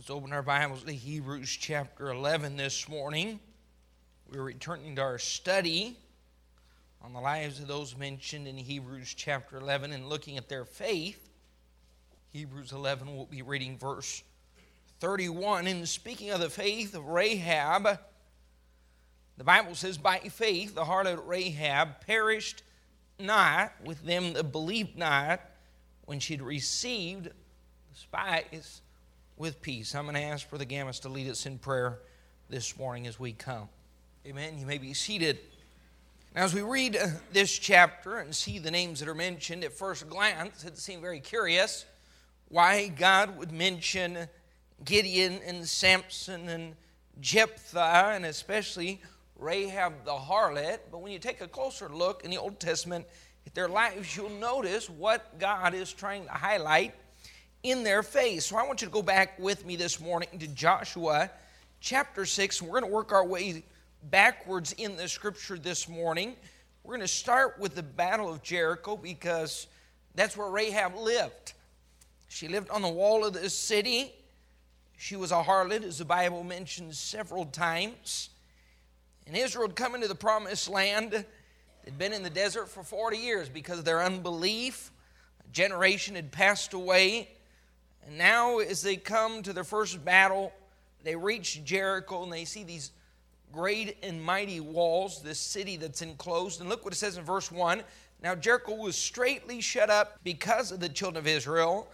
Let's open our Bibles to Hebrews chapter 11 this morning. We're returning to our study on the lives of those mentioned in Hebrews chapter 11 and looking at their faith. Hebrews 11, we'll be reading verse 31. And speaking of the faith of Rahab, the Bible says, By faith, the harlot Rahab perished not with them that believed not when she'd received the spies with peace. I'm going to ask for the Gammas to lead us in prayer this morning as we come. Amen. You may be seated. Now, as we read uh, this chapter and see the names that are mentioned at first glance, it seemed very curious why God would mention Gideon and Samson and Jephthah and especially Rahab the harlot. But when you take a closer look in the Old Testament at their lives, you'll notice what God is trying to highlight in their face. So I want you to go back with me this morning to Joshua chapter 6. We're going to work our way backwards in the scripture this morning. We're going to start with the Battle of Jericho because that's where Rahab lived. She lived on the wall of the city. She was a harlot, as the Bible mentions several times. And Israel had come into the promised land. They'd been in the desert for 40 years because of their unbelief. A generation had passed away. And now, as they come to their first battle, they reach Jericho and they see these great and mighty walls, this city that's enclosed. And look what it says in verse 1 Now Jericho was straightly shut up because of the children of Israel.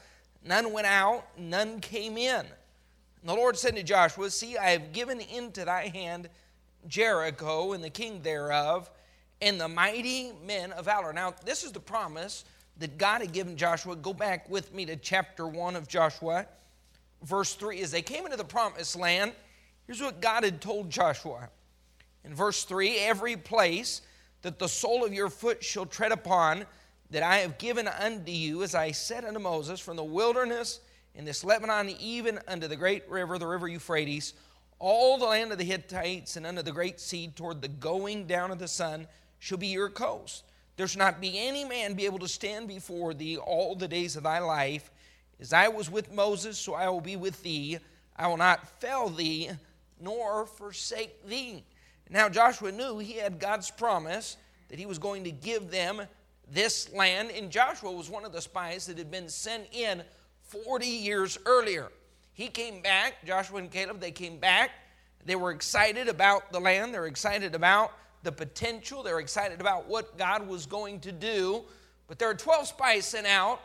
None went out, none came in. And the Lord said to Joshua, See, I have given into thy hand Jericho and the king thereof, and the mighty men of valor. Now, this is the promise that God had given Joshua. Go back with me to chapter 1 of Joshua, verse 3. As they came into the promised land, Here's what God had told Joshua. In verse 3 Every place that the sole of your foot shall tread upon, that I have given unto you, as I said unto Moses, from the wilderness in this Lebanon, even unto the great river, the river Euphrates, all the land of the Hittites, and unto the great sea, toward the going down of the sun, shall be your coast. There shall not be any man be able to stand before thee all the days of thy life. As I was with Moses, so I will be with thee. I will not fail thee, nor forsake thee. Now Joshua knew he had God's promise that he was going to give them this land, and Joshua was one of the spies that had been sent in 40 years earlier. He came back, Joshua and Caleb, they came back. They were excited about the land, they were excited about the potential, they were excited about what God was going to do. But there are 12 spies sent out,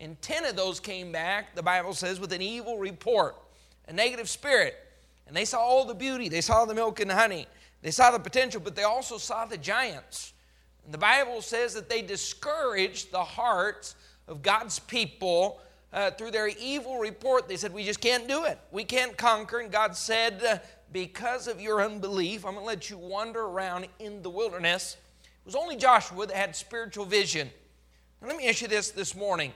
and 10 of those came back, the Bible says, with an evil report, a negative spirit. And they saw all the beauty, they saw the milk and the honey, they saw the potential, but they also saw the giants. And the Bible says that they discouraged the hearts of God's people uh, through their evil report. They said, We just can't do it. We can't conquer. And God said, uh, Because of your unbelief, I'm going to let you wander around in the wilderness. It was only Joshua that had spiritual vision. Now, let me ask you this this morning.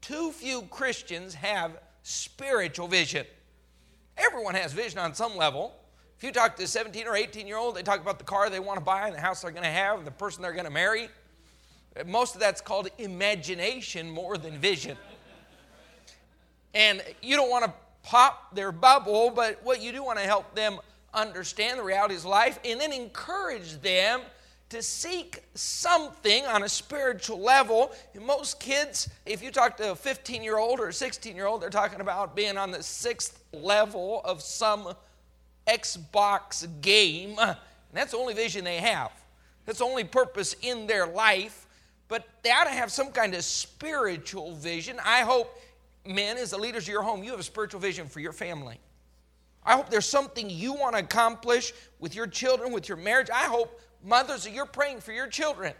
Too few Christians have spiritual vision. Everyone has vision on some level. If you talk to a 17 or 18 year old, they talk about the car they want to buy and the house they're going to have and the person they're going to marry. Most of that's called imagination more than vision. And you don't want to pop their bubble, but what you do want to help them understand the realities of life and then encourage them to seek something on a spiritual level. And most kids, if you talk to a 15 year old or a 16 year old, they're talking about being on the sixth level of some Xbox game. And that's the only vision they have. That's the only purpose in their life. But they ought to have some kind of spiritual vision. I hope, men, as the leaders of your home, you have a spiritual vision for your family. I hope there's something you want to accomplish with your children, with your marriage. I hope mothers that you're praying for your children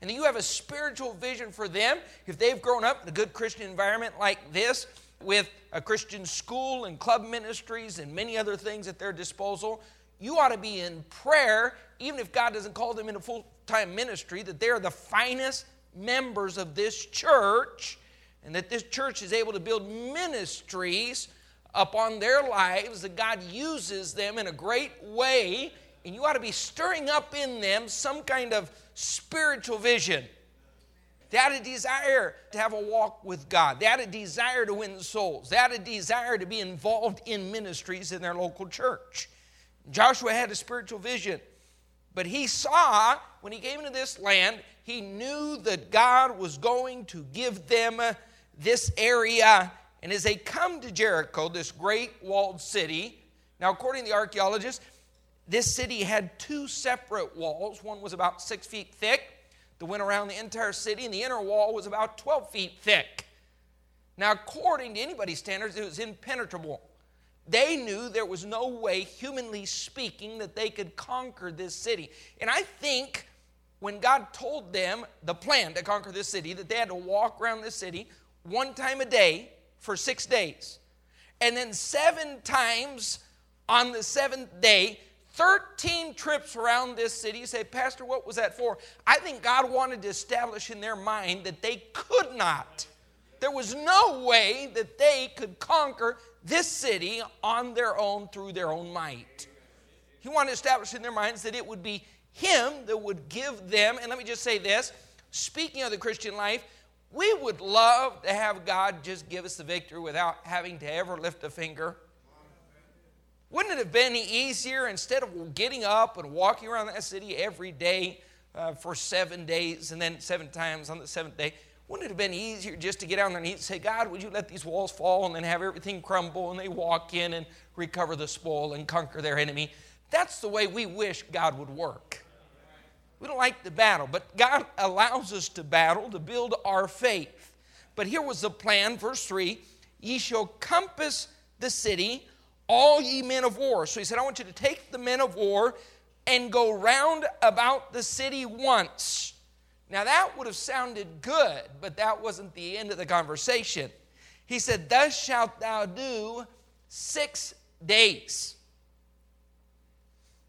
and that you have a spiritual vision for them if they've grown up in a good Christian environment like this with a Christian school and club ministries and many other things at their disposal. You ought to be in prayer, even if God doesn't call them into full time ministry, that they're the finest members of this church and that this church is able to build ministries upon their lives, that God uses them in a great way and you ought to be stirring up in them some kind of spiritual vision. They had a desire to have a walk with God. They had a desire to win souls. They had a desire to be involved in ministries in their local church. Joshua had a spiritual vision, but he saw when he came into this land, he knew that God was going to give them this area. And as they come to Jericho, this great walled city, now, according to the archaeologists, this city had two separate walls. One was about six feet thick that went around the entire city, and the inner wall was about 12 feet thick. Now, according to anybody's standards, it was impenetrable. They knew there was no way, humanly speaking, that they could conquer this city. And I think when God told them the plan to conquer this city, that they had to walk around this city one time a day for six days. And then seven times on the seventh day, 13 trips around this city. You say, Pastor, what was that for? I think God wanted to establish in their mind that they could not. There was no way that they could conquer this city on their own through their own might. He wanted to establish in their minds that it would be Him that would give them, and let me just say this speaking of the Christian life, we would love to have God just give us the victory without having to ever lift a finger. Wouldn't it have been easier instead of getting up and walking around that city every day uh, for seven days and then seven times on the seventh day? Wouldn't it have been easier just to get down there and say, God, would you let these walls fall and then have everything crumble and they walk in and recover the spoil and conquer their enemy? That's the way we wish God would work. We don't like the battle, but God allows us to battle to build our faith. But here was the plan, verse 3 Ye shall compass the city all ye men of war. So he said, I want you to take the men of war and go round about the city once. Now that would have sounded good, but that wasn't the end of the conversation. He said, Thus shalt thou do six days.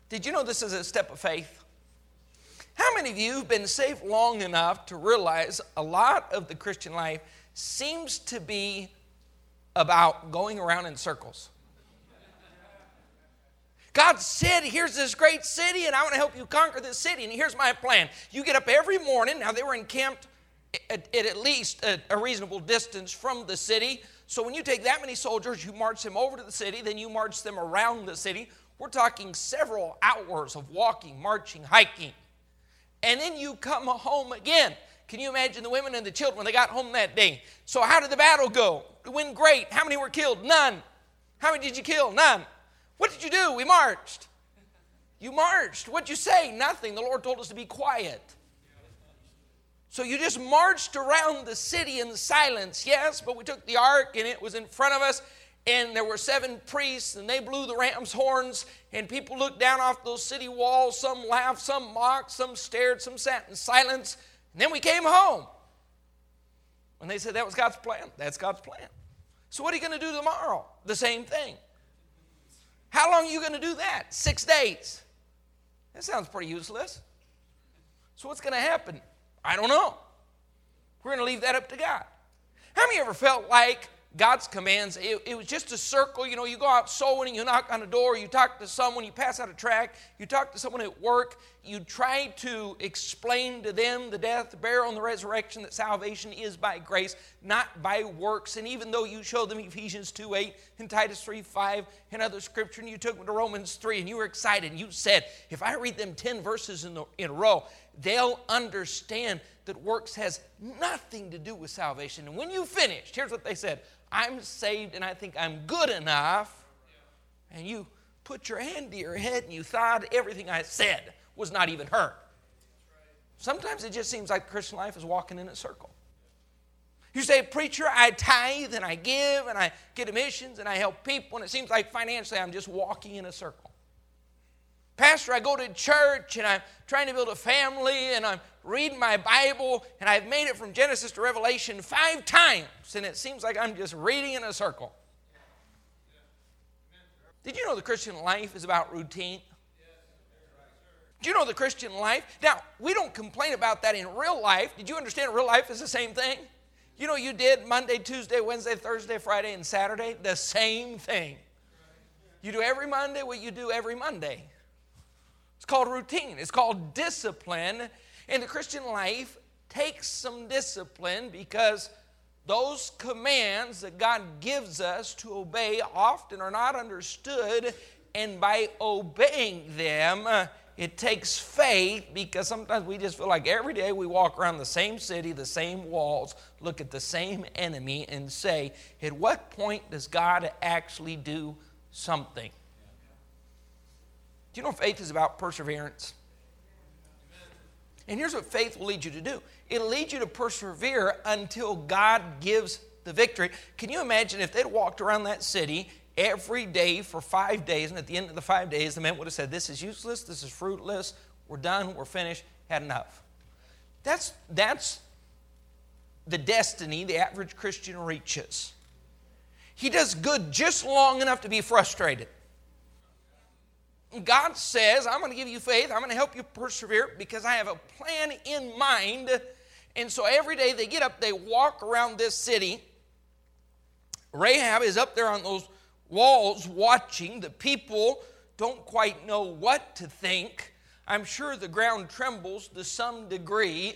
Did you know this is a step of faith? How many of you have been saved long enough to realize a lot of the Christian life seems to be about going around in circles? God said, Here's this great city, and I want to help you conquer this city. And here's my plan. You get up every morning. Now, they were encamped at, at, least a, a reasonable distance from the city. So, when you take that many soldiers, you march them over to the city, then you march them around the city. We're talking several hours of walking, marching, hiking. And then you come home again. Can you imagine the women and the children when they got home that day? So, how did the battle go? It went great. How many were killed? None. How many did you kill? None. What did you do? We marched. You marched. What'd you say? Nothing. The Lord told us to be quiet. So you just marched around the city in silence, yes, but we took the ark and it was in front of us, and there were seven priests and they blew the ram's horns, and people looked down off those city walls. Some laughed, some mocked, some stared, some sat in silence. And then we came home. And they said that was God's plan. That's God's plan. So what are you going to do tomorrow? The same thing. How long are you going to do that? Six days. That sounds pretty useless. So, what's going to happen? I don't know. We're going to leave that up to God. How many ever felt like God's commands, it, it, was just a circle. You know, you go out sowing, you knock on a door, you talk to someone, you pass out a tract, you talk to someone at work, you try to explain to them the death, the burial, and the resurrection that salvation is by grace, not by works. And even though you showed them Ephesians 2 8 and Titus 3 5 and other scripture, and you took them to Romans 3, and you were excited, and you said, if I read them 10 verses in, the, in a row, they'll understand that works has nothing to do with salvation. And when you finished, here's what they said I'm saved and I think I'm good enough. And you put your hand to your head and you thought everything I said was not even heard. Sometimes it just seems like Christian life is walking in a circle. You say, Preacher, I tithe and I give and I get emissions and I help people, and it seems like financially I'm just walking in a circle. Pastor, I go to church and I'm trying to build a family and I'm reading my Bible and I've made it from Genesis to Revelation five times and it seems like I'm just reading in a circle. Did you know the Christian life is about routine? Do you know the Christian life? Now, we don't complain about that in real life. Did you understand real life is the same thing? You know, you did Monday, Tuesday, Wednesday, Thursday, Friday, and Saturday, the same thing. You do every Monday what you do every Monday. It's called routine, it's called discipline. In the Christian life, takes some discipline because those commands that God gives us to obey often are not understood, and by obeying them, uh, it takes faith because sometimes we just feel like every day we walk around the same city, the same walls, look at the same enemy, and say, At what point does God actually do something? Do you know faith is about perseverance? And here's what faith will lead you to do it'll lead you to persevere until God gives the victory. Can you imagine if they'd walked around that city every day for five days, and at the end of the five days, the men would have said, This is useless, this is fruitless, we're done, we're finished, had enough. That's, that's the destiny the average Christian reaches. He does good just long enough to be frustrated. God says, I'm going to give you faith, I'm going to help you persevere because I have a plan in mind. And so every day they get up, they walk around this city. Rahab is up there on those walls watching. The people don't quite know what to think. I'm sure the ground trembles to some degree.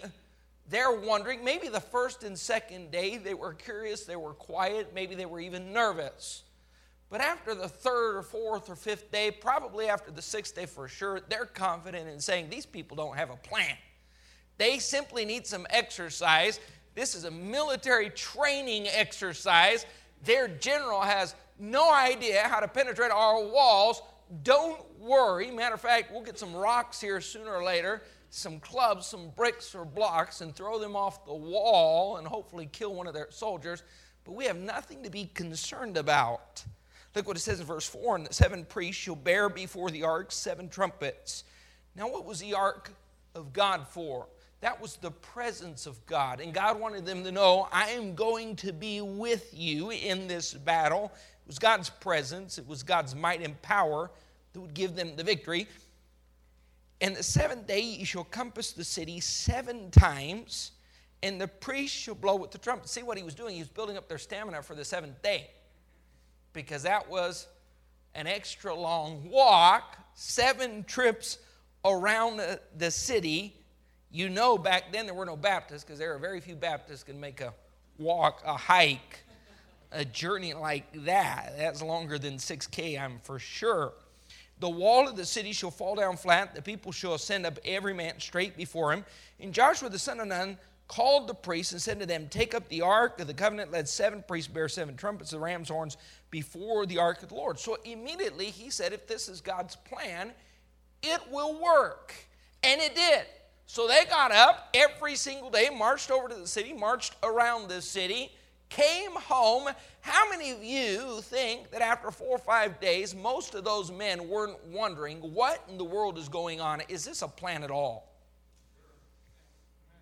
They're wondering, maybe the first and second day they were curious, they were quiet, maybe they were even nervous. But after the third or fourth or fifth day, probably after the sixth day for sure, they're confident in saying these people don't have a plan. They simply need some exercise. This is a military training exercise. Their general has no idea how to penetrate our walls. Don't worry. Matter of fact, we'll get some rocks here sooner or later, some clubs, some bricks or blocks, and throw them off the wall and hopefully kill one of their soldiers. But we have nothing to be concerned about. Look what it says in verse 4 and the seven priests shall bear before the ark seven trumpets. Now, what was the ark of God for? That was the presence of God. And God wanted them to know, I am going to be with you in this battle. It was God's presence, it was God's might and power that would give them the victory. And the seventh day you shall compass the city seven times, and the priest shall blow with the trumpet. See what he was doing? He was building up their stamina for the seventh day because that was an extra long walk, seven trips around the, the city. You know, back then there were no Baptists because there are very few Baptists can make a walk, a hike a journey like that. That's longer than 6K, I'm for sure. The wall of the city shall fall down flat, the people shall ascend up every man straight before him. And Joshua the son of Nun called the priests and said to them, Take up the ark of the covenant, let seven priests bear seven trumpets of ram's horns before the ark of the Lord. So immediately he said, If this is God's plan, it will work. And it did. So they got up every single day, marched over to the city, marched around the city came home. How many of you think that after four or five days, most of those men weren't wondering what in the world is going on? Is this a plan at all?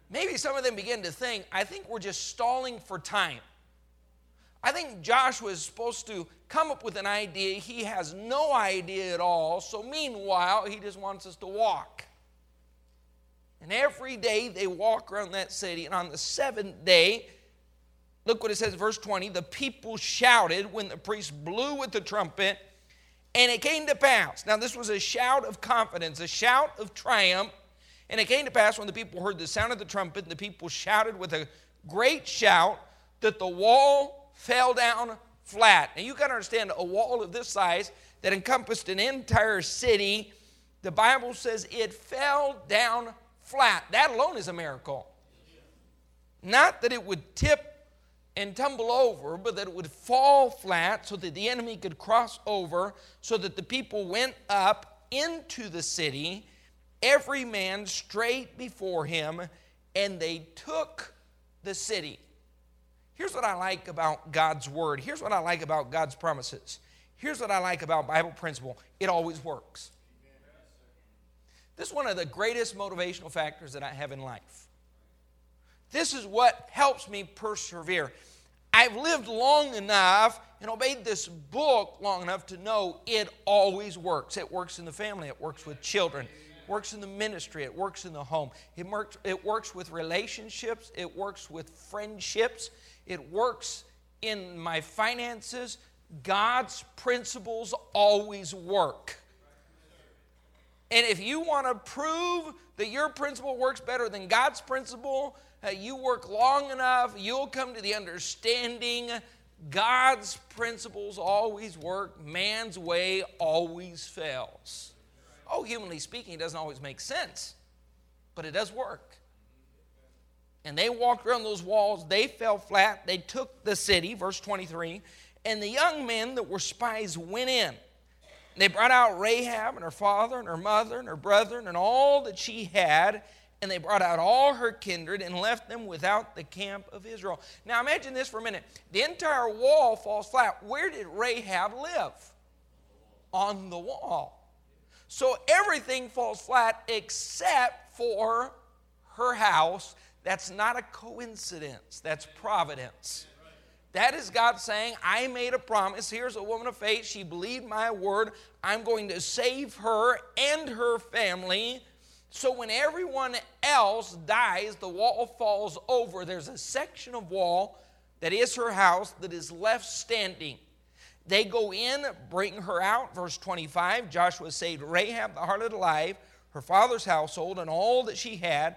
Maybe some of them begin to think, I think we're just stalling for time. I think Joshua is supposed to come up with an idea. He has no idea at all. So, meanwhile, he just wants us to walk. And every day they walk around that city. And on the seventh day, Look what it says, verse 20. The people shouted when the priest blew with the trumpet, and it came to pass. Now, this was a shout of confidence, a shout of triumph. And it came to pass when the people heard the sound of the trumpet, and the people shouted with a great shout that the wall fell down flat. Now, you got to understand a wall of this size that encompassed an entire city, the Bible says it fell down flat. That alone is a miracle. Not that it would tip and tumble over, but that it would fall flat so that the enemy could cross over, so that the people went up into the city, every man straight before him, and they took the city. Here's what I like about God's word. Here's what I like about God's promises. Here's what I like about Bible principle it always works. This is one of the greatest motivational factors that I have in life. This is what helps me persevere. I've lived long enough and obeyed this book long enough to know it always works. It works in the family, it works with children, it works in the ministry, it works in the home, it works, it works with relationships, it works with friendships, it works in my finances. God's principles always work. And if you want to prove that your principle works better than God's principle, uh, you work long enough, you'll come to the understanding God's principles always work, man's way always fails. Oh, humanly speaking, it doesn't always make sense, but it does work. And they walked around those walls, they fell flat, they took the city, verse 23, and the young men that were spies went in. They brought out Rahab and her father and her mother and her brethren and all that she had, and they brought out all her kindred and left them without the camp of Israel. Now imagine this for a minute. The entire wall falls flat. Where did Rahab live? On the wall. So everything falls flat except for her house. That's not a coincidence, that's providence. That is God saying, I made a promise. Here's a woman of faith. She believed my word. I'm going to save her and her family. So when everyone else dies, the wall falls over. There's a section of wall that is her house that is left standing. They go in, bring her out. Verse 25 Joshua saved Rahab the harlot alive, her father's household, and all that she had.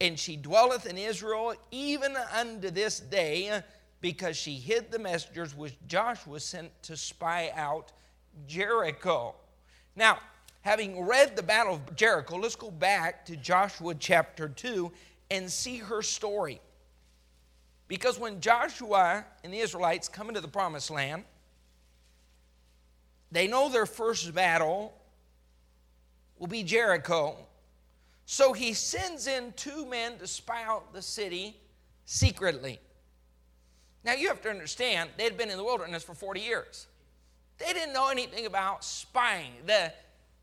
And she dwelleth in Israel even unto this day because she hid the messengers which Joshua sent to spy out Jericho. Now, having read the battle of Jericho, let's go back to Joshua chapter 2 and see her story. Because when Joshua and the Israelites come into the promised land, they know their first battle will be Jericho. So he sends in two men to spy out the city secretly. Now, you have to understand, they'd been in the wilderness for 40 years. They didn't know anything about spying. The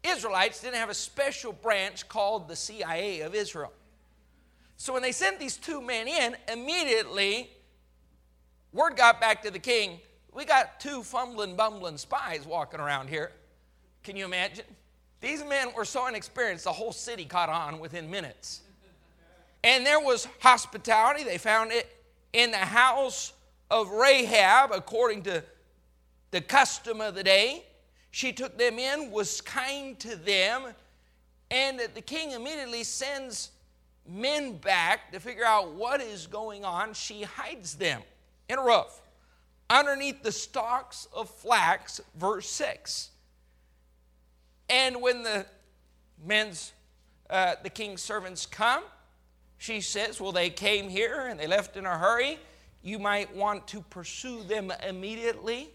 Israelites didn't have a special branch called the CIA of Israel. So when they sent these two men in, immediately word got back to the king we got two fumbling, bumbling spies walking around here. Can you imagine? These men were so inexperienced, the whole city caught on within minutes. And there was hospitality. They found it in the house of Rahab, according to the custom of the day. She took them in, was kind to them, and the king immediately sends men back to figure out what is going on. She hides them in a roof underneath the stalks of flax, verse 6. And when the men's, uh, the king's servants come, she says, Well, they came here and they left in a hurry you might want to pursue them immediately.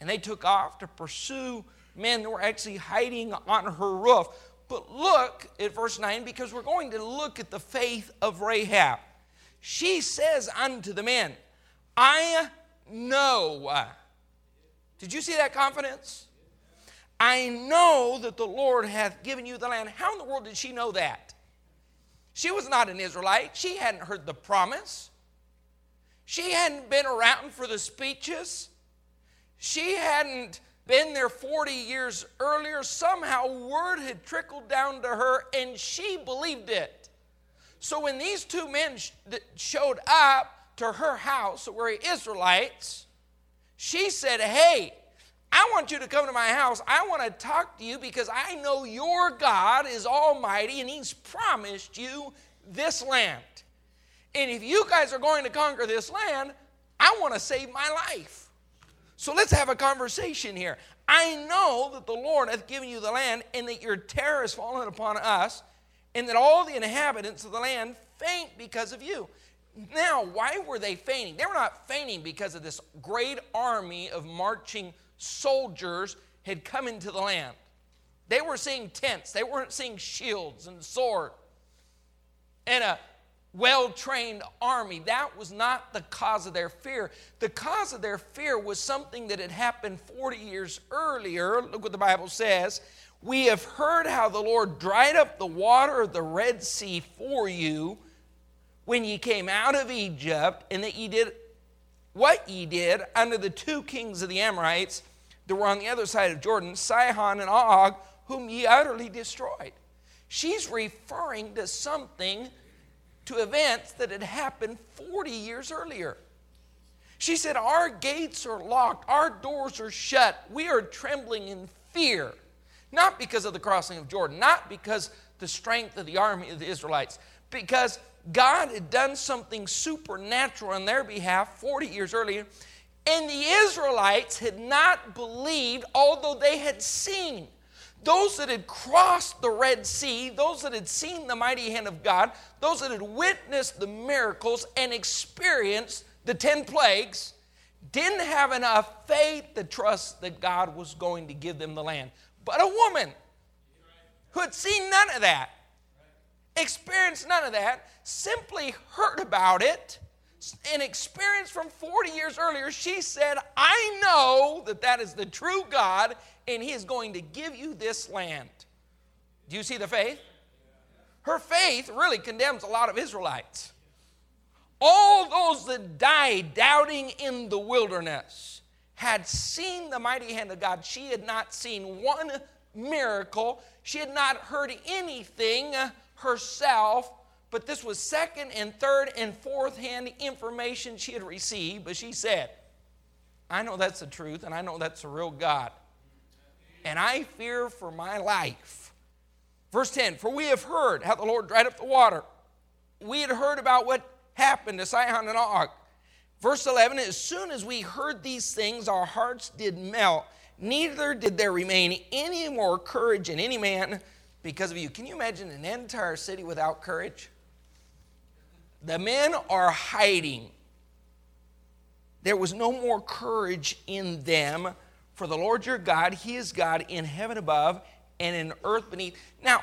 And they took off to pursue men that were actually hiding on her roof. But look at verse 9 because we're going to look at the faith of Rahab. She says unto the men, I know. Did you see that confidence? I know that the Lord hath given you the land. How in the world did she know that? She was not an Israelite. She hadn't heard the promise. She hadn't been around for the speeches. She hadn't been there 40 years earlier. Somehow, word had trickled down to her, and she believed it. So, when these two men sh- showed up to her house, that were Israelites, she said, Hey, I want you to come to my house. I want to talk to you because I know your God is almighty and He's promised you this land. And if you guys are going to conquer this land, I want to save my life. So let's have a conversation here. I know that the Lord hath given you the land, and that your terror has fallen upon us, and that all the inhabitants of the land faint because of you. Now, why were they fainting? They were not fainting because of this great army of marching soldiers had come into the land. They were seeing tents, they weren't seeing shields and swords. And a well trained army. That was not the cause of their fear. The cause of their fear was something that had happened 40 years earlier. Look what the Bible says. We have heard how the Lord dried up the water of the Red Sea for you when ye came out of Egypt, and that ye did what ye did under the two kings of the Amorites that were on the other side of Jordan, Sihon and Og, whom ye utterly destroyed. She's referring to something to events that had happened 40 years earlier. She said, Our gates are locked, our doors are shut. We are trembling in fear, not because of the crossing of Jordan, not because the strength of the army of the Israelites, because God had done something supernatural on their behalf 40 years earlier, and the Israelites had not believed, although they had seen. Those that had crossed the Red Sea, those that had seen the mighty hand of God, those that had witnessed the miracles and experienced the 10 plagues, didn't have enough faith to trust that God was going to give them the land. But a woman who had seen none of that, experienced none of that, simply heard about it and experience from 40 years earlier, she said, I know that that is the true God and He is going to give you this land. Do you see the faith? Her faith really condemns a lot of Israelites. All those that died doubting in the wilderness had seen the mighty hand of God. She had not seen one miracle, she had not heard anything herself, but this was second and third and fourth hand information she had received. But she said, I know that's the truth and I know that's the real God. And I fear for my life. Verse 10 For we have heard how the Lord dried up the water. We had heard about what happened to Sihon and Og. Verse 11 As soon as we heard these things, our hearts did melt. Neither did there remain any more courage in any man because of you. Can you imagine an entire city without courage? The men are hiding. There was no more courage in them. For the Lord your God, He is God in heaven above and in earth beneath. Now,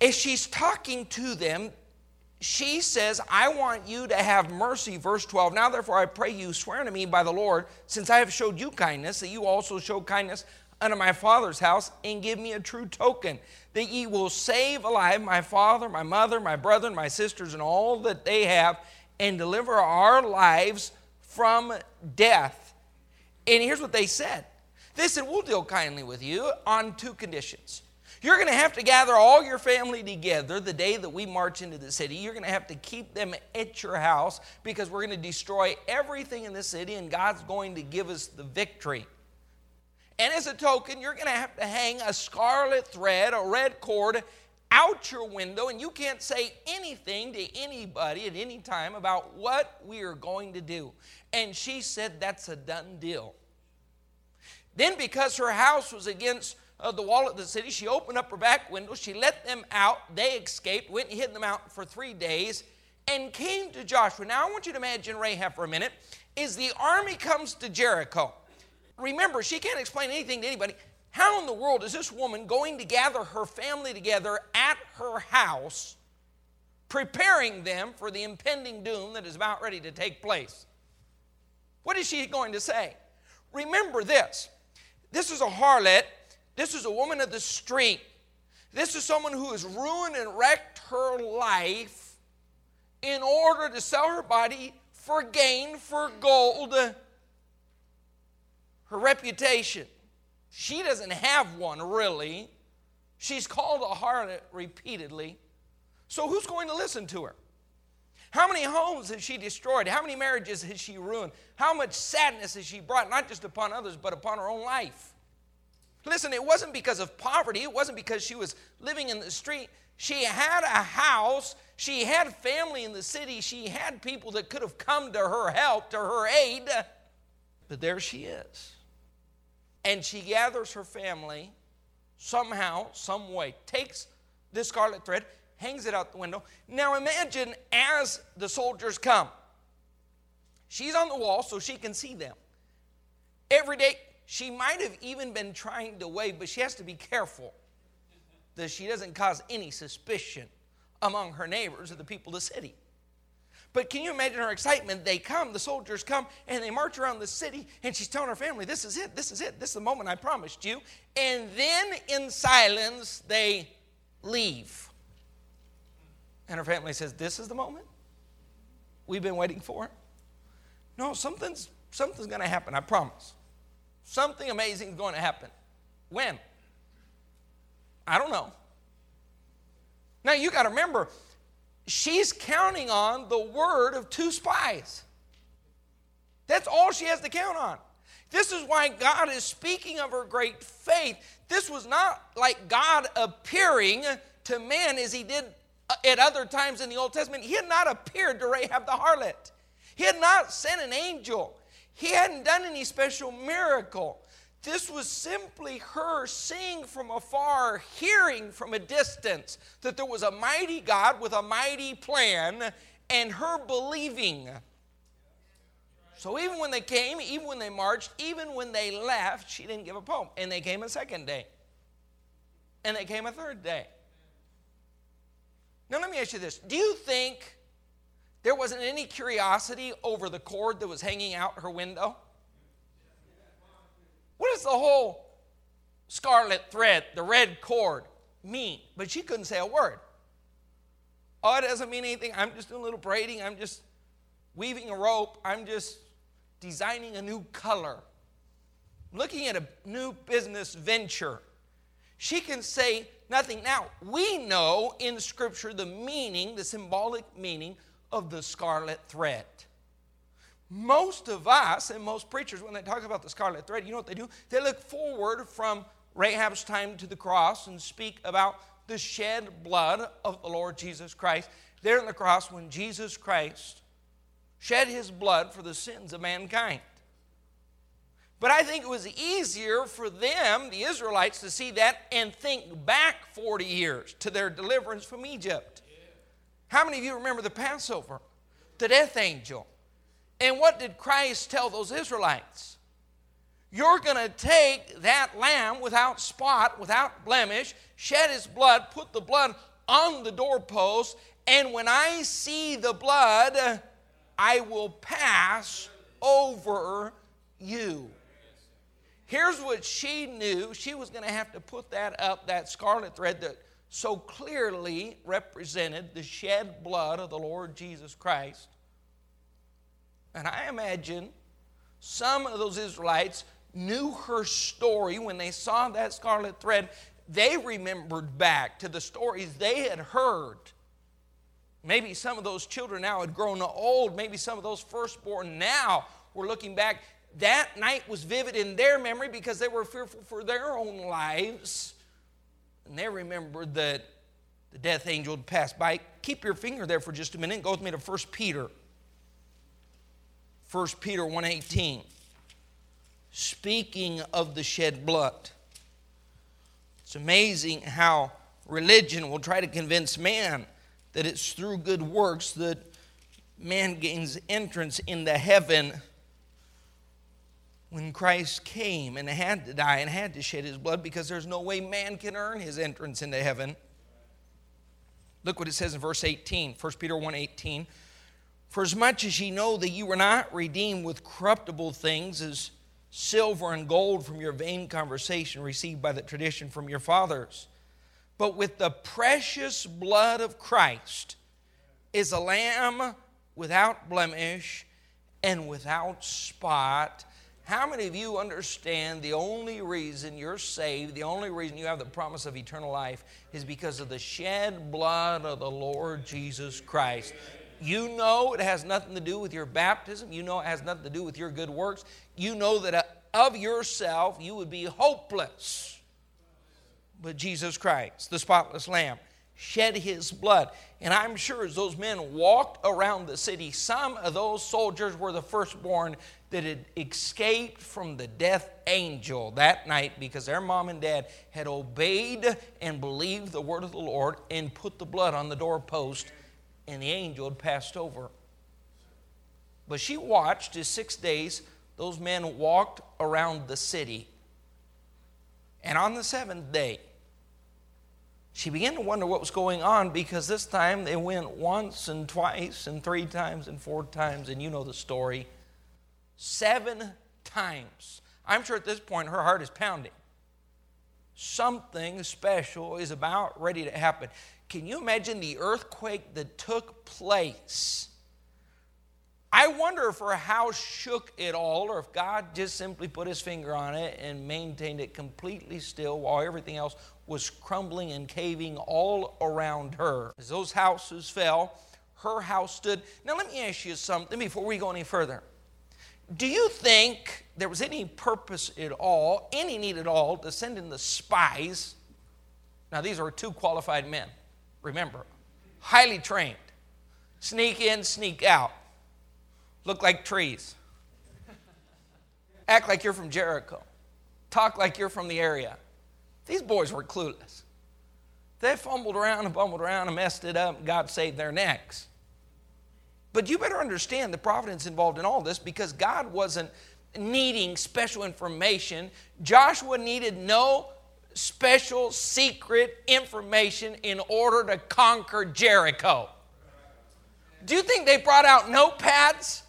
as she's talking to them, she says, I want you to have mercy. Verse 12. Now, therefore, I pray you, swear unto me by the Lord, since I have showed you kindness, that you also show kindness unto my father's house and give me a true token that ye will save alive my father, my mother, my brother, my sisters, and all that they have, and deliver our lives from death. And here's what they said they said, We'll deal kindly with you on two conditions. You're going to have to gather all your family together the day that we march into the city. You're going to have to keep them at your house because we're going to destroy everything in the city and God's going to give us the victory. And as a token, you're going to have to hang a scarlet thread, a red cord out your window, and you can't say anything to anybody at any time about what we are going to do. And she said, That's a done deal. Then, because her house was against uh, the wall of the city, she opened up her back window. She let them out. They escaped, went and hid in the mountain for three days, and came to Joshua. Now, I want you to imagine Rahab for a minute. Is the army comes to Jericho remember, she can't explain anything to anybody. How in the world is this woman going to gather her family together at her house, preparing them for the impending doom that is about ready to take place? What is she going to say? Remember this this is a harlot, this is a woman of the street, this is someone who has ruined and wrecked her life in order to sell her body for gain, for gold her reputation. She doesn't have one really. She's called a harlot repeatedly. So who's going to listen to her? How many homes has she destroyed? How many marriages has she ruined? How much sadness has she brought, not just upon others, but upon her own life? Listen, it wasn't because of poverty, it wasn't because she was living in the street. She had a house, she had family in the city, she had people that could have come to her help, to her aid, but there she is and she gathers her family somehow, some way, takes this scarlet thread, hangs it out the window. Now imagine as the soldiers come, she's on the wall so she can see them. Every day, she might have even been trying to wave, but she has to be careful that she doesn't cause any suspicion among her neighbors or the people of the city. But can you imagine her excitement? They come, the soldiers come, and they march around the city, and she's telling her family, This is it, this is it, this is the moment I promised you. And then in silence, they leave. And her family says, This is the moment we've been waiting for? No, something's, something's going to happen, I promise. Something amazing is going to happen. When? I don't know. Now you got to remember, she's counting on the word of two spies. That's all she has to count on. This is why God is speaking of her great faith. This was not like God appearing to man as he did uh, at other times in the Old Testament, he had not appeared to Rahab the harlot. He had not sent an angel. He hadn't done any special miracle. This was simply her seeing from afar, hearing from a distance that there was a mighty God with a mighty plan, and her believing. So even when they came, even when they marched, even when they left, she didn't give up hope. And they came a second day. And they came a third day. Now let me ask you this. Do you think there wasn't any curiosity over the cord that was hanging out her window? What does the whole scarlet thread, the red cord, mean? But she couldn't say a word. Oh, it doesn't mean anything. I'm just doing a little braiding. I'm just weaving a rope. I'm just designing a new color, looking at a new business venture. She can say nothing. Now, we know in Scripture the meaning, the symbolic meaning of the scarlet thread. Most of us and most preachers, when they talk about the scarlet thread, you know what they do? They look forward from Rahab's time to the cross and speak about the shed blood of the Lord Jesus Christ. There on the cross, when Jesus Christ shed his blood for the sins of mankind. But I think it was easier for them, the Israelites, to see that and think back 40 years to their deliverance from Egypt. How many of you remember the Passover? The death angel. And what did Christ tell those Israelites? You're going to take that lamb without spot, without blemish, shed his blood, put the blood on the doorpost, and when I see the blood, I will pass over you. Here's what she knew she was going to have to put that up, that scarlet thread that so clearly represented the shed blood of the Lord Jesus Christ. And I imagine some of those Israelites knew her story when they saw that scarlet thread. They remembered back to the stories they had heard Maybe some of those children now had grown old. Maybe some of those firstborn now were looking back. That night was vivid in their memory because they were fearful for their own lives. And they remembered that the death angel had passed by. Keep your finger there for just a minute. Go with me to 1 Peter. 1 Peter 1:18. Speaking of the shed blood. It's amazing how religion will try to convince man that it's through good works that man gains entrance into heaven when Christ came and had to die and had to shed his blood because there's no way man can earn his entrance into heaven. Look what it says in verse 18, 1 Peter 1 18. For as much as ye know that you were not redeemed with corruptible things as silver and gold from your vain conversation received by the tradition from your fathers but with the precious blood of Christ is a lamb without blemish and without spot. How many of you understand the only reason you're saved, the only reason you have the promise of eternal life is because of the shed blood of the Lord Jesus Christ? You know it has nothing to do with your baptism. You know it has nothing to do with your good works. You know that uh, of yourself you would be hopeless but Jesus Christ, the spotless Lamb, shed his blood. And I'm sure as those men walked around the city, some of those soldiers were the firstborn that had escaped from the death angel that night because their mom and dad had obeyed and believed the word of the Lord and put the blood on the doorpost, and the angel had passed over. But she watched as six days those men walked around the city. And on the seventh day, she began to wonder what was going on because this time they went once and twice and three times and four times, and you know the story. Seven times. I'm sure at this point her heart is pounding. Something special is about ready to happen. Can you imagine the earthquake that took place? I wonder if her house shook at all or if God just simply put his finger on it and maintained it completely still while everything else was crumbling and caving all around her. As those houses fell, her house stood. Now, let me ask you something before we go any further. Do you think there was any purpose at all, any need at all, to send in the spies? Now, these are two qualified men, remember, highly trained. Sneak in, sneak out. Look like trees. Act like you're from Jericho. Talk like you're from the area. These boys were clueless. They fumbled around and bumbled around and messed it up, and God saved their necks. But you better understand the providence involved in all this because God wasn't needing special information. Joshua needed no special secret information in order to conquer Jericho. Do you think they brought out notepads?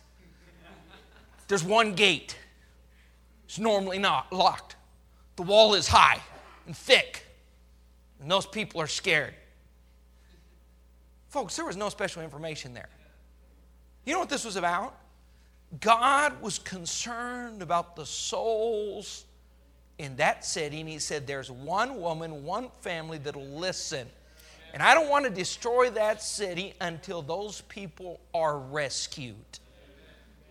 There's one gate. It's normally not locked. The wall is high and thick, and those people are scared. Folks, there was no special information there. You know what this was about? God was concerned about the souls in that setting. He said, There's one woman, one family that'll listen. And I don't want to destroy that city until those people are rescued.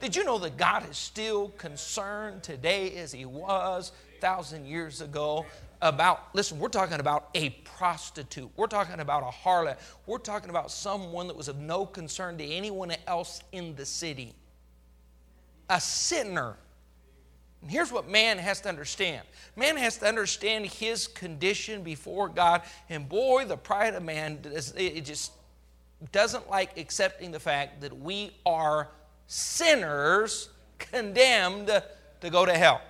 Did you know that God is still concerned today as He was a thousand years ago about, listen, we're talking about a prostitute. We're talking about a harlot. We're talking about someone that was of no concern to anyone else in the city. A sinner. And here's what man has to understand man has to understand his condition before God. And boy, the pride of man, it just doesn't like accepting the fact that we are sinners condemned to go to hell.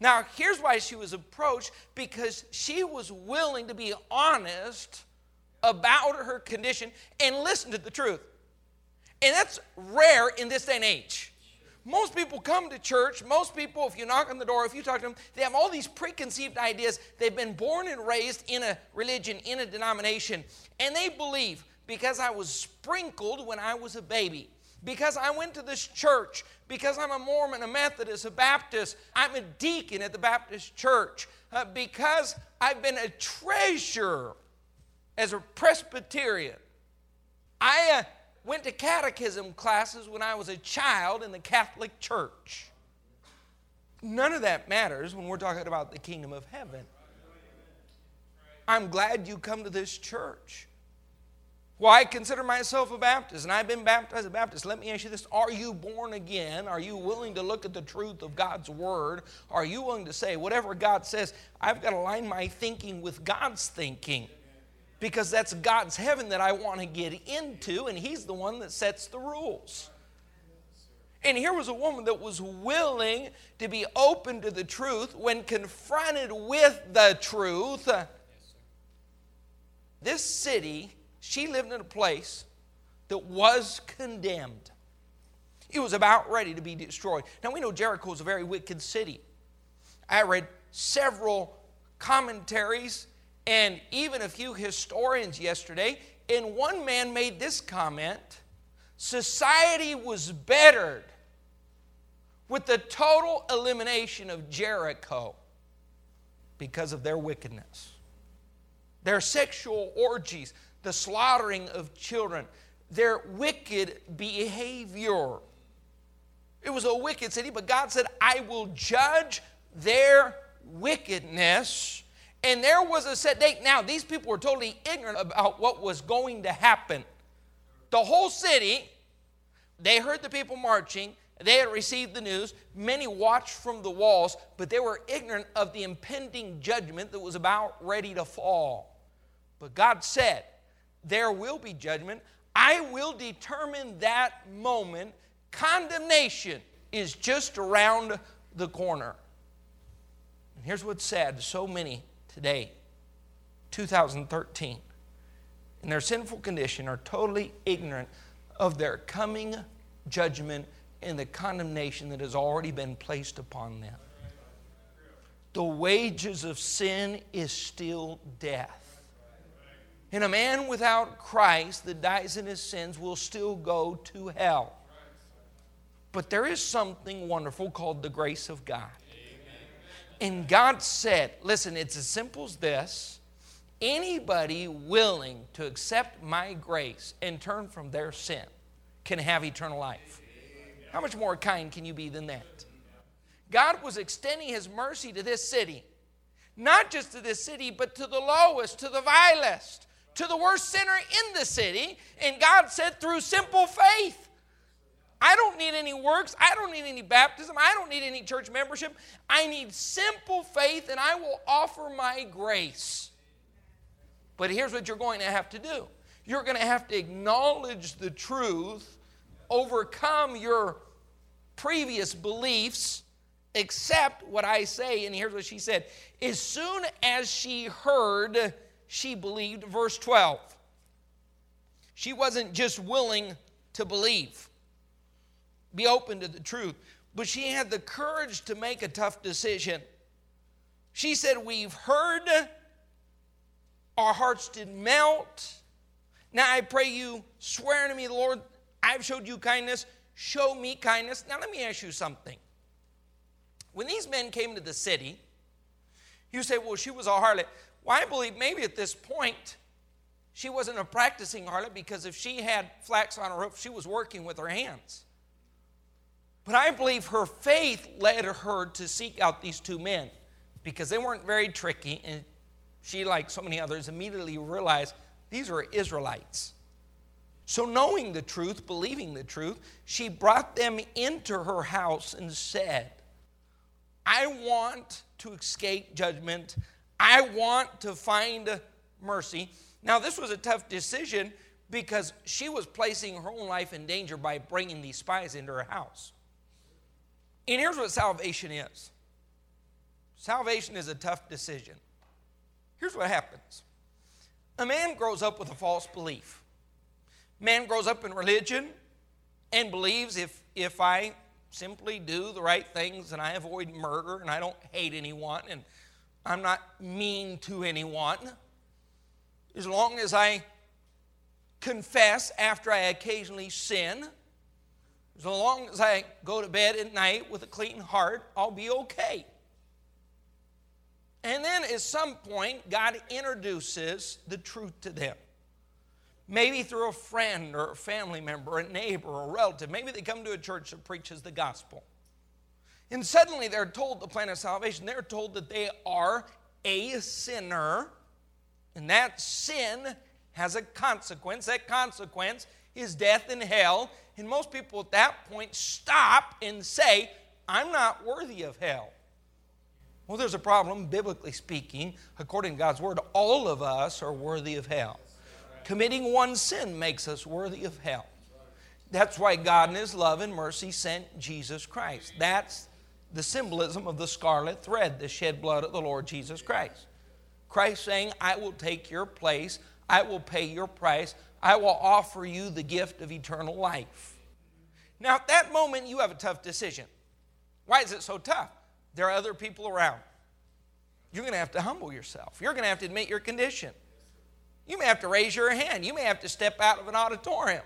Now, here's why she was approached because she was willing to be honest about her condition and listen to the truth. And that's rare in this day and age. Most people come to church, most people, if you knock on the door, if you talk to them, they have all these preconceived ideas. They've been born and raised in a religion, in a denomination, and they believe because I was sprinkled when I was a baby because I went to this church, because I'm a Mormon, a Methodist, a Baptist, I'm a deacon at the Baptist church, uh, because I've been a treasurer as a Presbyterian. I uh, went to catechism classes when I was a child in the Catholic Church. None of that matters when we're talking about the kingdom of heaven. I'm glad you come to this church. Well, I consider myself a Baptist, and I've been baptized a Baptist. Let me ask you this Are you born again? Are you willing to look at the truth of God's Word? Are you willing to say, whatever God says, I've got to align my thinking with God's thinking? Because that's God's heaven that I want to get into, and He's the one that sets the rules. And here was a woman that was willing to be open to the truth when confronted with the truth. This city she lived in a place that was condemned. It was about ready to be destroyed. Now we know Jericho is a very wicked city. I read several commentaries and even a few historians yesterday, and one man made this comment Society was bettered with the total elimination of Jericho because of their wickedness, their sexual orgies, the slaughtering of children, their wicked behavior. It was a wicked city, but God said, I will judge their wickedness. And there was a set date. Now, these people were totally ignorant about what was going to happen. The whole city, they heard the people marching, they had received the news. Many watched from the walls, but they were ignorant of the impending judgment that was about ready to fall. But God said, there will be judgment. I will determine that moment. Condemnation is just around the corner. And here's what's sad so many today, 2013, in their sinful condition, are totally ignorant of their coming judgment and the condemnation that has already been placed upon them. The wages of sin is still death. And a man without Christ that dies in his sins will still go to hell. But there is something wonderful called the grace of God. And God said, listen, it's as simple as this anybody willing to accept my grace and turn from their sin can have eternal life. How much more kind can you be than that? God was extending his mercy to this city, not just to this city, but to the lowest, to the vilest to the worst sinner in the city. And God said, through simple faith. I don't need any works. I don't need any baptism. I don't need any church membership. I need simple faith, and I will offer my grace. But here's what you're going to have to do you're going to have to acknowledge the truth, overcome your previous beliefs, accept what I say. And here's what she said As soon as she heard, she believed. Verse 12. She wasn't just willing to believe, be open to the truth, but she had the courage to make a tough decision. She said, We've heard, our hearts did melt. Now I pray you, swear to me, Lord, I've showed you kindness, show me kindness. Now let me ask you something. When these men came to the city, you say, well, she was a harlot. Well, I believe maybe at this point she wasn't a practicing harlot because if she had flax on her roof, she was working with her hands. But I believe her faith led her to seek out these two men because they weren't very tricky. And she, like so many others, immediately realized these were Israelites. So, knowing the truth, believing the truth, she brought them into her house and said, I want to escape judgment. I want to find mercy. Now, this was a tough decision because she was placing her own life in danger by bringing these spies into her house. And here's what salvation is salvation is a tough decision. Here's what happens a man grows up with a false belief. Man grows up in religion and believes if, if I simply do the right things and I avoid murder and I don't hate anyone and I'm not mean to anyone, as long as I confess after I occasionally sin, as long as I go to bed at night with a clean heart, I'll be okay. And then at some point, God introduces the truth to them. Maybe through a friend or a family member, a neighbor, or a relative. Maybe they come to a church that preaches the gospel. And suddenly they're told the plan of salvation. They're told that they are a sinner, and that sin has a consequence. That consequence is death in hell. And most people at that point stop and say, I'm not worthy of hell. Well, there's a problem, biblically speaking. According to God's word, all of us are worthy of hell. Committing one sin makes us worthy of hell. That's why God, in His love and mercy, sent Jesus Christ. That's the symbolism of the scarlet thread, the shed blood of the Lord Jesus Christ. Christ saying, I will take your place, I will pay your price, I will offer you the gift of eternal life. Now, at that moment, you have a tough decision. Why is it so tough? There are other people around. You're going to have to humble yourself. You're going to have to admit your condition. You may have to raise your hand. You may have to step out of an auditorium.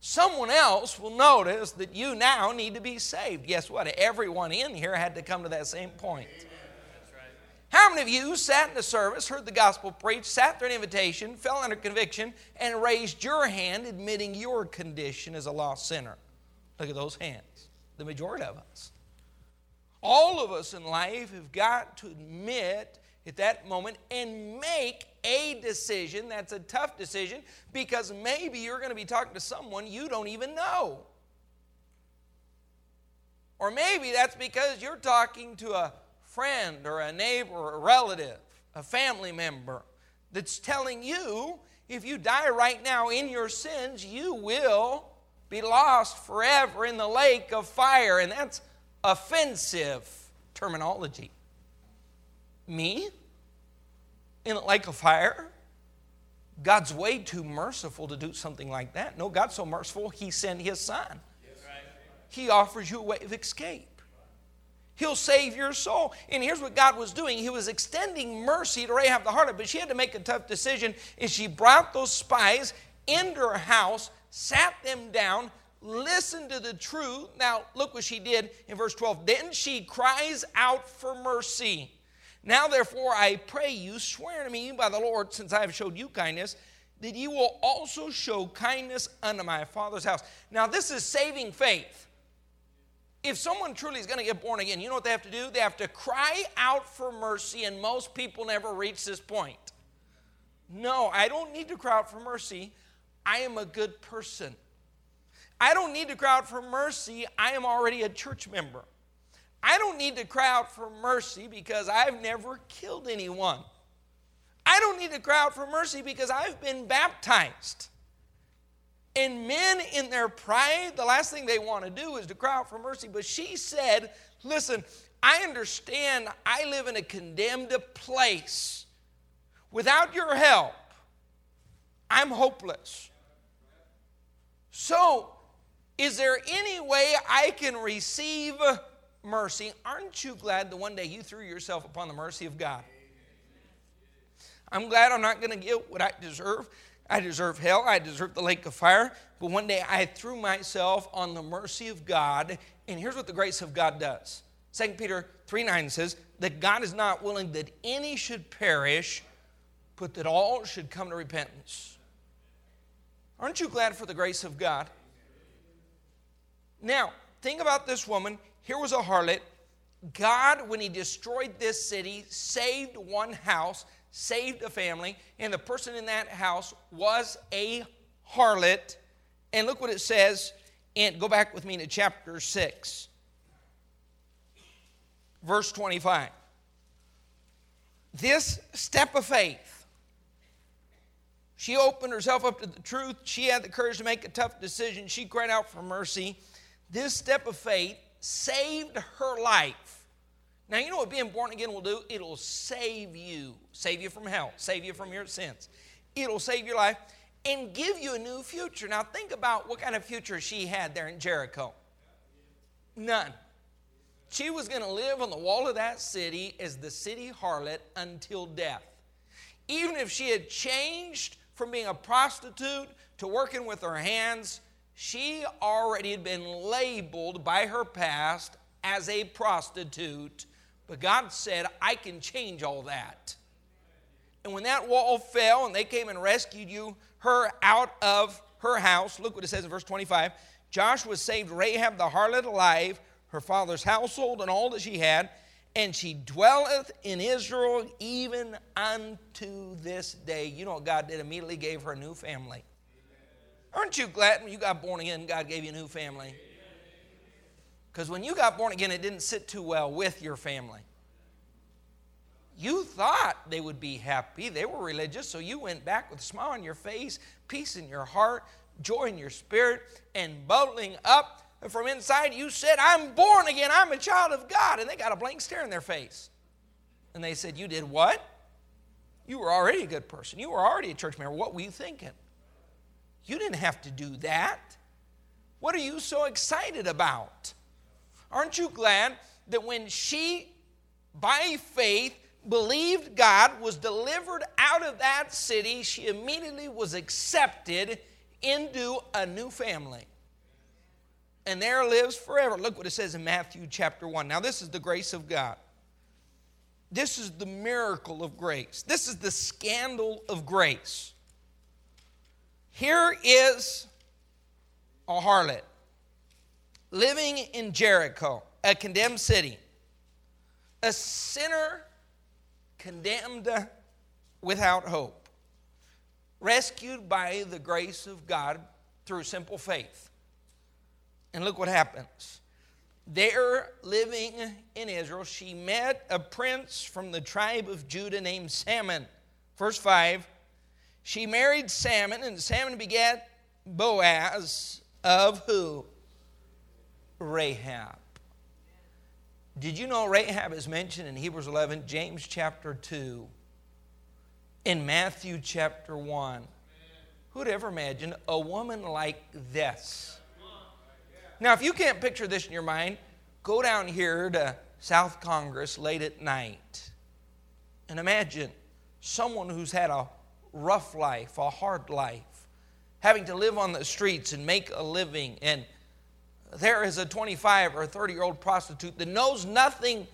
Someone else will notice that you now need to be saved. Guess what? Everyone in here had to come to that same point. How many of you sat in the service, heard the gospel preached, sat through an invitation, fell under conviction, and raised your hand admitting your condition as a lost sinner? Look at those hands. The majority of us. All of us in life have got to admit at that moment and make a decision that's a tough decision because maybe you're going to be talking to someone you don't even know. Or maybe that's because you're talking to a friend or a neighbor or a relative, a family member that's telling you if you die right now in your sins, you will be lost forever in the lake of fire. And that's offensive terminology. Me? In like a fire? God's way too merciful to do something like that. No, God's so merciful, He sent His Son. He offers you a way of escape. He'll save your soul. And here's what God was doing He was extending mercy to Rahab the harlot, but she had to make a tough decision. And she brought those spies into her house, sat them down, listened to the truth. Now, look what she did in verse 12. Then she cries out for mercy. Now, therefore, I pray you, swear to me by the Lord, since I have showed you kindness, that you will also show kindness unto my father's house. Now, this is saving faith. If someone truly is going to get born again, you know what they have to do? They have to cry out for mercy, and most people never reach this point. No, I don't need to cry out for mercy. I am a good person. I don't need to cry out for mercy. I am already a church member. I don't need to cry out for mercy because I've never killed anyone. I don't need to cry out for mercy because I've been baptized. And men, in their pride, the last thing they want to do is to cry out for mercy. But she said, Listen, I understand I live in a condemned place. Without your help, I'm hopeless. So, is there any way I can receive mercy? Aren't you glad that one day you threw yourself upon the mercy of God? I'm glad I'm not going to get what I deserve. I deserve hell. I deserve the lake of fire. But one day I threw myself on the mercy of God. And here's what the grace of God does 2 Peter 3 9 says that God is not willing that any should perish, but that all should come to repentance. Aren't you glad for the grace of God? Now, think about this woman. Here was a harlot. God, when He destroyed this city, saved one house, saved a family, and the person in that house was a harlot. And look what it says, and go back with me to chapter 6, verse 25. This step of faith, she opened herself up to the truth. She had the courage to make a tough decision. She cried out for mercy. This step of faith saved her life. Now, you know what being born again will do? It'll save you, save you from hell, save you from your sins. It'll save your life and give you a new future. Now, think about what kind of future she had there in Jericho. None. She was going to live on the wall of that city as the city harlot until death. Even if she had changed from being a prostitute to working with her hands, she already had been labeled by her past as a prostitute but God said, I can change all that. And when that wall fell and they came and rescued you, her out of her house, look what it says in verse 25 Joshua saved Rahab the harlot alive, her father's household, and all that she had, and she dwelleth in Israel even unto this day. You know what God did? Immediately gave her a new family. Aren't you glad when you got born again, God gave you a new family? Because when you got born again, it didn't sit too well with your family. You thought they would be happy. They were religious, so you went back with a smile on your face, peace in your heart, joy in your spirit, and bubbling up from inside. You said, I'm born again. I'm a child of God. And they got a blank stare in their face. And they said, You did what? You were already a good person. You were already a church member. What were you thinking? You didn't have to do that. What are you so excited about? Aren't you glad that when she, by faith, believed God, was delivered out of that city, she immediately was accepted into a new family? And there lives forever. Look what it says in Matthew chapter 1. Now, this is the grace of God. This is the miracle of grace. This is the scandal of grace. Here is a harlot living in Jericho, a condemned city, a sinner condemned without hope, rescued by the grace of God through simple faith. And look what happens. There, living in Israel, she met a prince from the tribe of Judah named Salmon. Verse 5 She married Salmon, and Salmon begat Boaz of who? Rahab. Did you know Rahab is mentioned in Hebrews 11, James chapter 2, in Matthew chapter 1? Who'd ever imagine a woman like this? Now, if you can't picture this in your mind, go down here to South Congress late at night and imagine someone who's had a rough life, a hard life, having to live on the streets and make a living and there is a 25 or 30 year old prostitute that knows nothing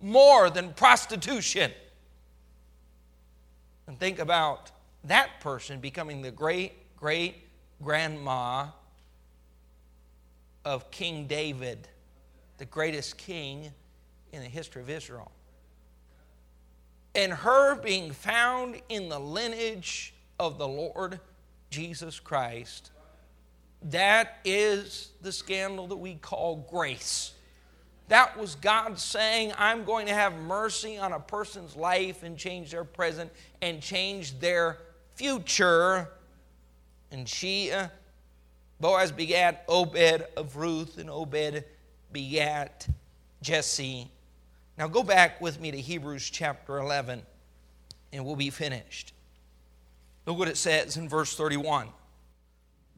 more than prostitution. And think about that person becoming the great great grandma of King David, the greatest king in the history of Israel. and her being found in the lineage of the Lord Jesus Christ. That is the scandal that we call grace. That was God saying, I'm going to have mercy on a person's life and change their present and change their future. And she, uh, Boaz begat Obed of Ruth, and Obed begat Jesse. Now go back with me to Hebrews chapter 11, and we'll be finished. Look what it says in verse 31.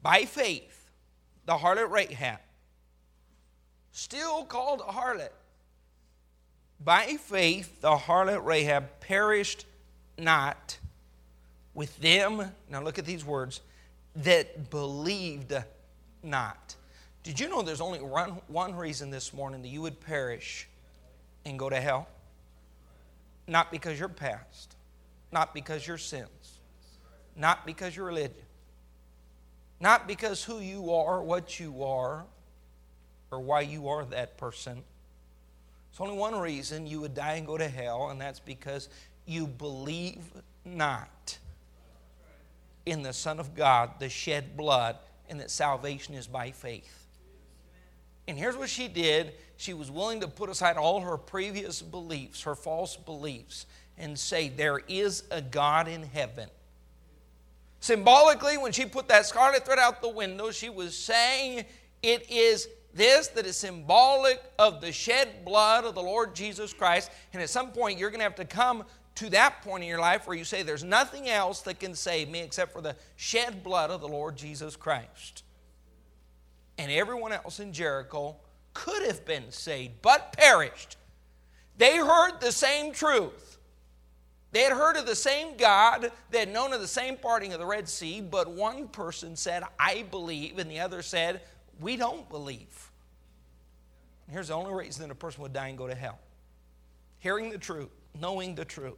By faith, the harlot Rahab, still called a harlot, by faith, the harlot Rahab perished not with them. Now look at these words that believed not. Did you know there's only one, reason this morning that you would perish and go to hell? Not because you're past, not because your sins, not because your religion, not because who you are, what you are, or why you are that person. It's only one reason you would die and go to hell, and that's because you believe not in the Son of God, the shed blood, and that salvation is by faith. And here's what she did she was willing to put aside all her previous beliefs, her false beliefs, and say, There is a God in heaven. Symbolically, when she put that scarlet thread out the window, she was saying, It is this that is symbolic of the shed blood of the Lord Jesus Christ. And at some point, you're going to have to come to that point in your life where you say, There's nothing else that can save me except for the shed blood of the Lord Jesus Christ. And everyone else in Jericho could have been saved, but perished. They heard the same truth. They had heard of the same God, they had known of the same parting of the Red Sea, but one person said, I believe, and the other said, We don't believe. Here's the only reason that a person would die and go to hell hearing the truth knowing the truth,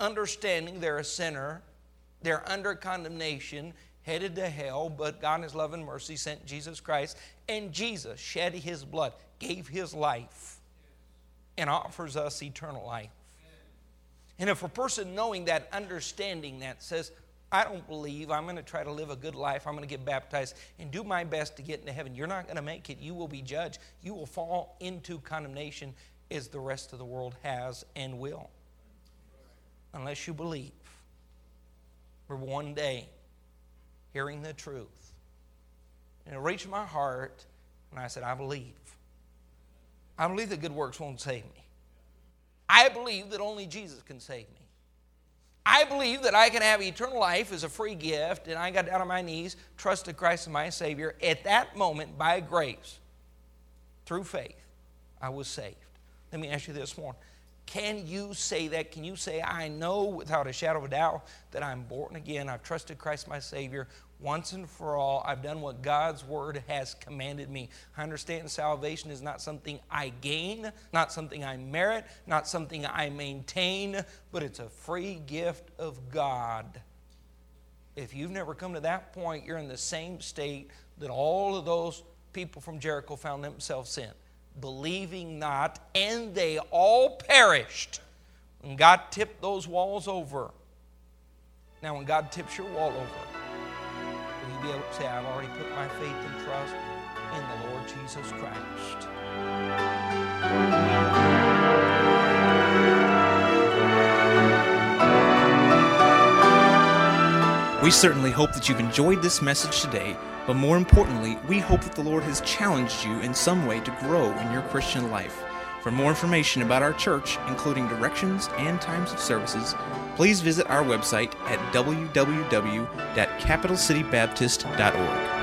understanding they're a sinner, they're under condemnation, headed to hell, but God in His love and mercy sent Jesus Christ, and Jesus shed His blood, gave His life, and offers us eternal life. And if a person knowing that, understanding that, says, I don't believe, I'm going to try to live a good life, I'm going to get baptized and do my best to get into heaven, you're not going to make it. You will be judged. You will fall into condemnation as the rest of the world has and will. Unless you believe. For one day, hearing the truth, and it reached my heart, and I said, I believe. I believe that good works won't save me. I believe that only Jesus can save me. I believe that I can have eternal life as a free gift, and I got down on my knees, trusted Christ as my Savior. At that moment, by grace, through faith, I was saved. Let me ask you this morning. Can you say that? Can you say, I know without a shadow of a doubt that I'm born again? I've trusted Christ my Savior once and for all. I've done what God's Word has commanded me. I understand salvation is not something I gain, not something I merit, not something I maintain, but it's a free gift of God. If you've never come to that point, you're in the same state that all of those people from Jericho found themselves in believing not, and they all perished. And God tipped those walls over. Now, when God tips your wall over, be able to say, I've already put my faith and trust in the Lord Jesus Christ? We certainly hope that you've enjoyed this message today but more importantly, we hope that the Lord has challenged you in some way to grow in your Christian life. For more information about our church, including directions and times of services, please visit our website at www.capitalcitybaptist.org.